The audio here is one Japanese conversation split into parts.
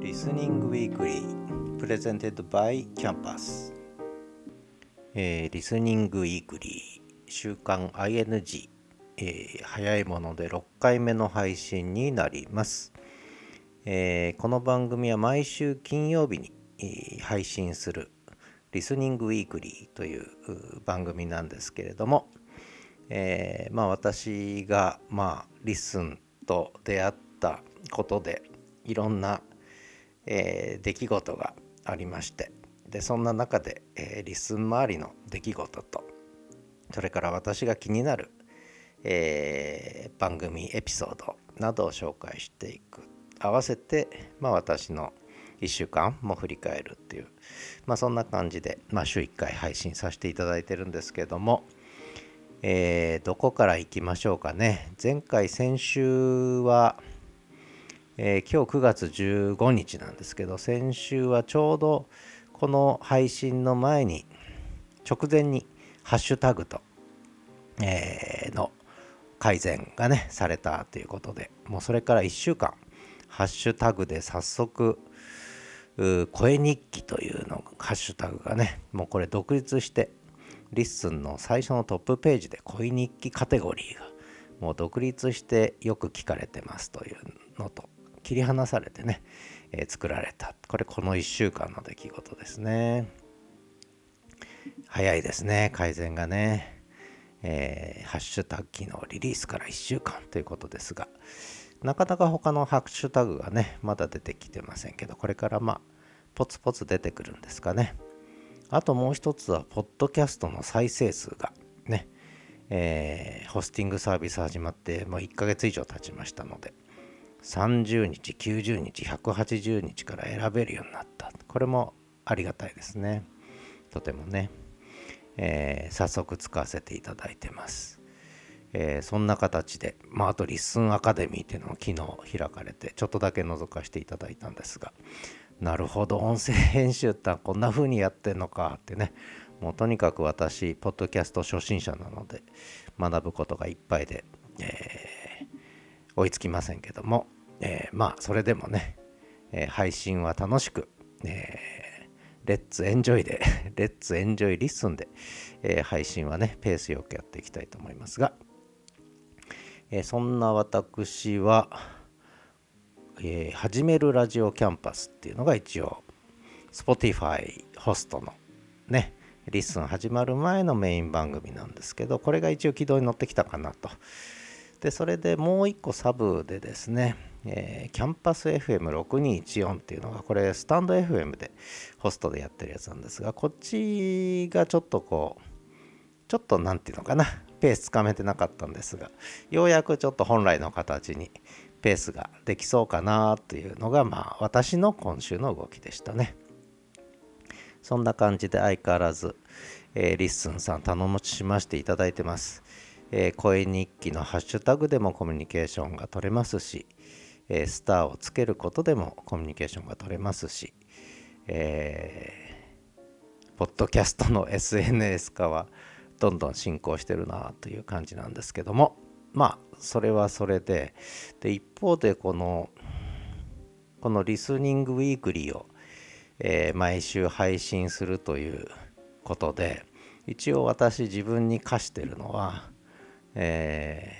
Listening Weekly presented by Campus、えー、リスニングウィークリー週刊 ING、えー、早いもので6回目の配信になります、えー、この番組は毎週金曜日に、えー、配信するリスニングウィークリーという番組なんですけれども、えー、まあ私がまあリスンと出会ったことでいろんな、えー、出来事がありましてでそんな中で、えー、リスン周りの出来事とそれから私が気になる、えー、番組エピソードなどを紹介していく。合わせて、まあ、私の1週間も振り返るっていう、まあ、そんな感じで、まあ、週1回配信させていただいてるんですけども、えー、どこから行きましょうかね。前回先週は、えー、今日9月15日なんですけど先週はちょうどこの配信の前に直前にハッシュタグと、えー、の改善がねされたということでもうそれから1週間ハッシュタグで早速声日記というのハッシュタグがねもうこれ独立してリッスンの最初のトップページで声日記カテゴリーがもう独立してよく聞かれてますというのと切り離されてね、えー、作られた。これこの1週間の出来事ですね。早いですね。改善がね、えー、ハッシュタグ機能リリースから1週間ということですがなかなか他のハッシュタグがねまだ出てきてませんけどこれからまあポツポツ出てくるんですかね。あともう一つは、ポッドキャストの再生数がね、えー、ホスティングサービス始まってもう1ヶ月以上経ちましたので、30日、90日、180日から選べるようになった。これもありがたいですね。とてもね、えー、早速使わせていただいてます。えー、そんな形で、まあ、あとリッスンアカデミーっていうのを昨日開かれて、ちょっとだけ覗かせていただいたんですが、なるほど音声編集ってこんな風にやってんのかってねもうとにかく私ポッドキャスト初心者なので学ぶことがいっぱいで、えー、追いつきませんけども、えー、まあそれでもね、えー、配信は楽しく、え Let's enjoy で Let's enjoy リッスンで、え配信はねペースよくやっていきたいと思いますが、えそんな私はえー、始めるラジオキャンパスっていうのが一応 Spotify ホストのねリッスン始まる前のメイン番組なんですけどこれが一応軌道に乗ってきたかなとでそれでもう一個サブでですね、えー、キャンパス FM6214 っていうのがこれスタンド FM でホストでやってるやつなんですがこっちがちょっとこうちょっと何て言うのかなペースつかめてなかったんですがようやくちょっと本来の形にペースができそうかなというのが、まあ、私の今週の動きでしたね。そんな感じで相変わらず、えー、リッスンさん楽しませていただいてます。えー、声日記のハッシュタグでもコミュニケーションが取れますし、えー、スターをつけることでもコミュニケーションが取れますし、えー、ポッドキャストの SNS 化はどんどん進行してるなという感じなんですけども、まあそれはそれでで一方でこのこのリスニングウィークリーを、えー、毎週配信するということで一応私自分に課してるのは、え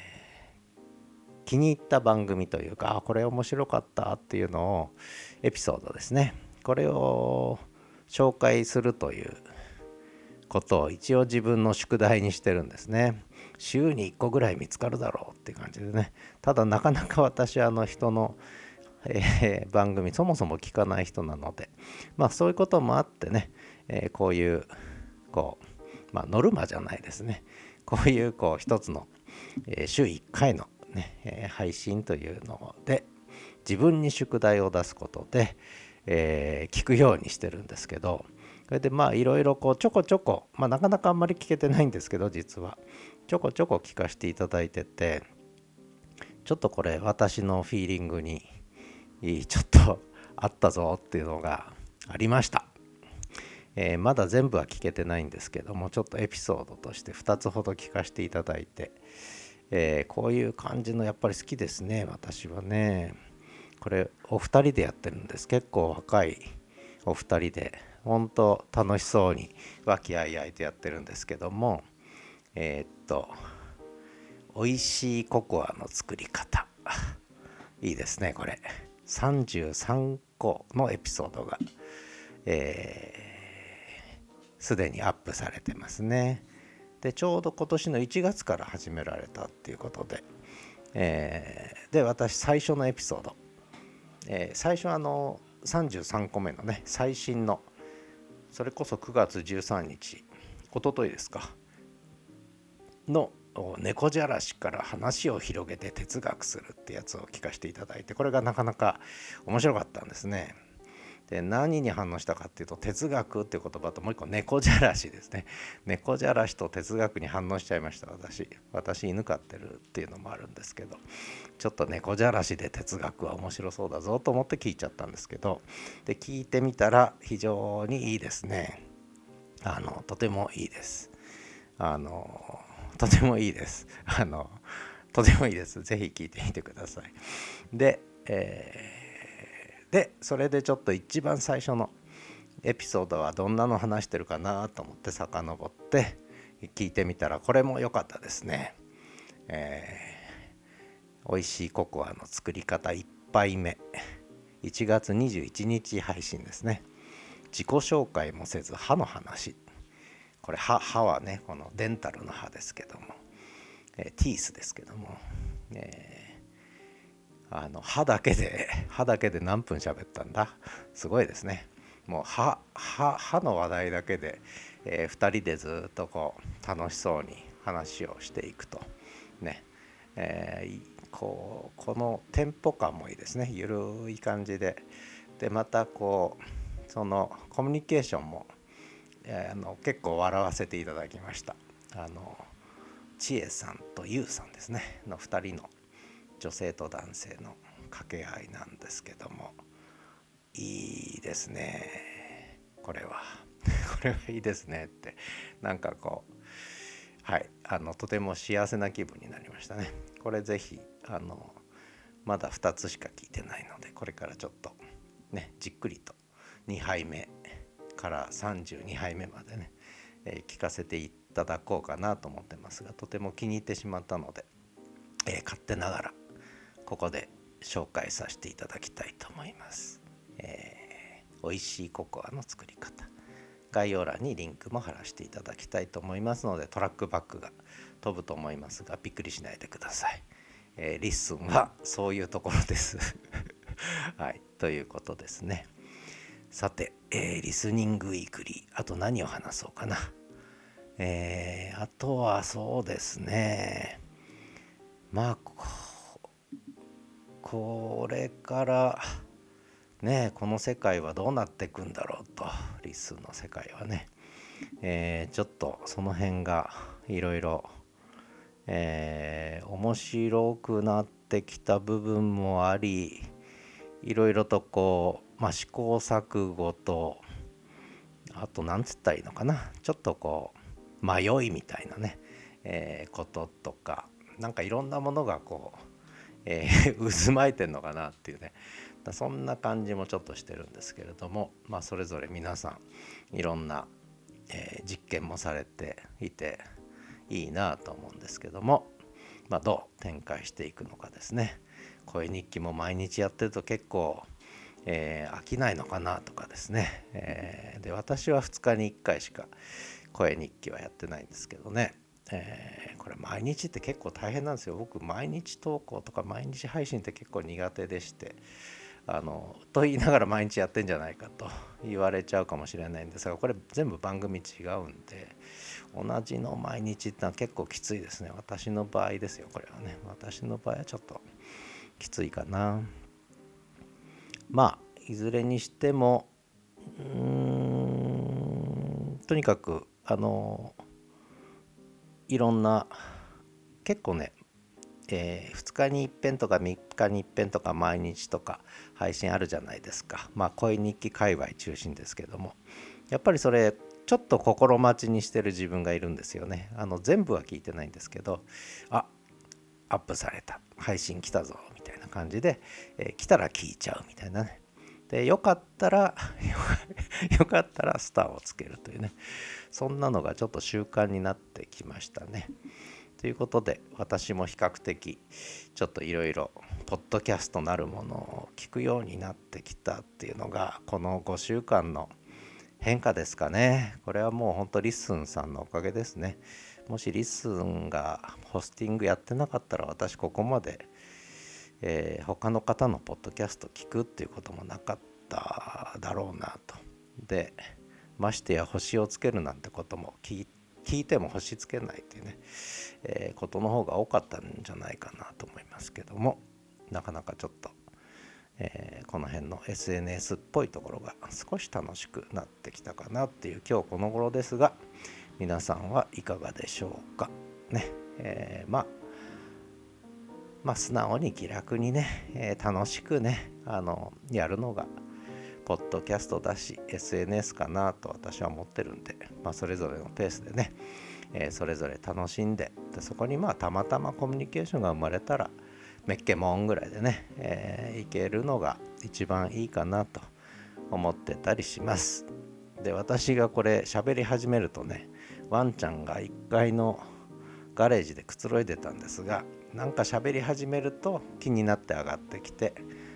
ー、気に入った番組というかこれ面白かったっていうのをエピソードですね。これを紹介するということを一応自分の宿題にしてるんですね。週に1個ぐらい見つかるだろうっていう感じでね。ただなかなか私あの人の、えー、番組そもそも聞かない人なのでまあそういうこともあってね、えー、こういうこうまあノルマじゃないですね。こういうこう一つの、えー、週1回のね、え配信というので自分に宿題を出すことで、え聞くようにしてるんですけどそれでまあいろいろこうちょこちょこ、まあ、なかなかあんまり聞けてないんですけど実は。ちょこちょこ聞かせていただいててちょっとこれ私のフィーリングにちょっとあったぞっていうのがありました、えー、まだ全部は聞けてないんですけどもちょっとエピソードとして2つほど聞かせていただいて、えー、こういう感じのやっぱり好きですね私はね。これお二人でやってるんです。結構若いお二人で本当楽しそうに和気あいあいとやってるんですけどもえー、っと美味しいココアの作り方。いいですねこれ。33個のエピソードがえす、でにアップされてますねでちょうど今年の1月から始められたっていうことで、えー、で私最初のエピソード、えー、最初あの33個目のね最新のそれこそ9月13日おとといですかの猫じゃらしから話を広げて哲学するってやつを聞かせていただいてこれがなかなか面白かったんですね。で何に反応したかっていうと哲学っていう言葉ともう一個猫じゃらしですね。猫じゃらしと哲学に反応しちゃいました私。私犬飼ってるっていうのもあるんですけどちょっと猫じゃらしで哲学は面白そうだぞと思って聞いちゃったんですけどで聞いてみたら非常にいいですね。あのとてもいいです。あのとてもいいです。あのとてもいいです。ぜひ聞いてみてください。でえーでそれでちょっと一番最初のエピソードはどんなの話してるかなと思って遡って聞いてみたらこれも良かったですね。えー、美味しいココアの作り方1杯目1月21日配信ですね。自己紹介もせず歯の話これ歯歯はねこのデンタルの歯ですけども、えー、ティースですけども、えーあの歯だけで歯だけで何分喋ったんだ？すごいですね。もう歯歯歯の話題だけで、えー、2人でずっとこう楽しそうに話をしていくと。ね、えー、こうこのテンポ感もいいですね。ゆるい感じで。でまたこうそのコミュニケーションも、えー、あの結構笑わせていただきました。あの千恵さんとゆうさんですね。の2人の女性と男性の掛け合いなんですけどもいいですね。これは。これはいいですねって。なんかこうはいあのとても幸せな気分になりましたね。これぜひあのまだ2つしか聞いてないのでこれからちょっとねじっくりと2杯目から32杯目までね、えー、聞かせていただこうかなと思ってますがとても気に入ってしまったので、えー、勝手ながらここで紹介させていただきたいと思います。えー、美味しいココアの作り方。概要欄にリンクも貼らせていただきたいと思いますのでトラックバックが飛ぶと思いますがびっくりしないでください。えー、リッスンはそういうところです はい、ということですね。さて、えー、リスニングウィークリー、あと何を話そうかな。えー、あとはそうですね。まあ、これからねこの世界はどうなっていくんだろうとリスの世界はね、えー、ちょっとその辺がいろいろ面白くなってきた部分もありいろいろとこう、まあ、試行錯誤とあと何つったらいいのかな。ちょっとこう迷いみたいなね、えー、こととかなんかいろんなものがこうえー、渦巻いてんのかなっていうね。そんな感じもちょっとしてるんですけれども、まあ、それぞれ皆さんいろんな、えー、実験もされていていいなと思うんですけども、まあ、どう展開していくのかですね。声日記も毎日やってると結構、えー、飽きないのかなとかですね、えー、で私は2日に1回しか声日記はやってないんですけどね。え、これ毎日って結構大変なんですよ。僕毎日投稿とか毎日配信って結構苦手でしてあのと言いながら毎日やってんじゃないかと言われちゃうかもしれないんですがこれ全部番組違うんで同じの毎日ってのは結構きついですね。私の場合ですよこれはね。私の場合はちょっときついかな。まあいずれにしてもうーんとにかくあのいろんな結構ね、えー、2日に一遍とか3日に一遍とか毎日とか配信あるじゃないですか。まあ声日記界隈中心ですけども。やっぱりそれちょっと心待ちにしてる自分がいるんですよね。あの全部は聞いてないんですけどあアップされた。配信来たぞ。みたいな感じで、えー、来たら聞いちゃうみたいなね。でよかったら よかったらスターをつけるというね。そんなのがちょっと習慣になってきましたね。ということで私も比較的ちょっといろいろポッドキャストなるものを聞くようになってきたっていうのがこの5週間の変化ですかね。これはもうほんとリッスンさんのおかげですね。もしリッスンがホスティングやってなかったら私ここまで、えー、他の方のポッドキャスト聞くっていうこともなかっただろうなと。でましてや星をつけるなんてことも聞いても星つけないっていうね、えー、ことの方が多かったんじゃないかなと思いますけどもなかなかちょっとえー、この辺の SNS っぽいところが少し楽しくなってきたかなっていう今日この頃ですが皆さんはいかがでしょうかね、えー、まあまあ素直に気楽にね、えー、楽しくねあのやるのがポッドキャストだし SNS かなと私は思ってるんで、まあ、それぞれのペースでね、えー、それぞれ楽しんででそこにまあたまたまコミュニケーションが生まれたらメッケモンぐらいでね、えー、いけるのが一番いいかなと思ってたりします。で、私がこれ喋り始めるとね、ワンちゃんが1階のガレージでくつろいでたんですが、なんか喋り始めると気になって上がってきて、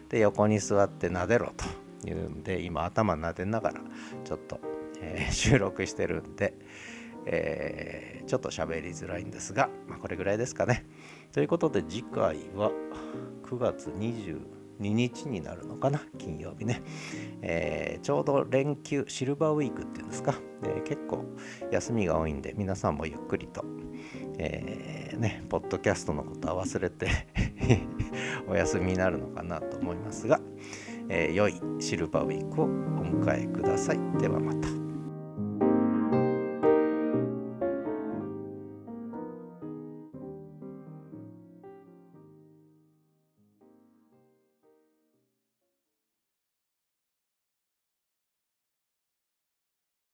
で、横に座って撫でろというんで、今頭撫でながらちょっと、えー、収録してるんで、えー、ちょっと喋りづらいんですが、まあ、これぐらいですかね。ということで次回は9月22日になるのかな金曜日ね、えー、ちょうど連休シルバーウィークっていうんですか、えー、結構休みが多いんで皆さんもゆっくりと、えー、ねポッドキャストのことは忘れて お休みになるのかなと思いますが、え良いシルバーウィークをお迎えくださいではまた。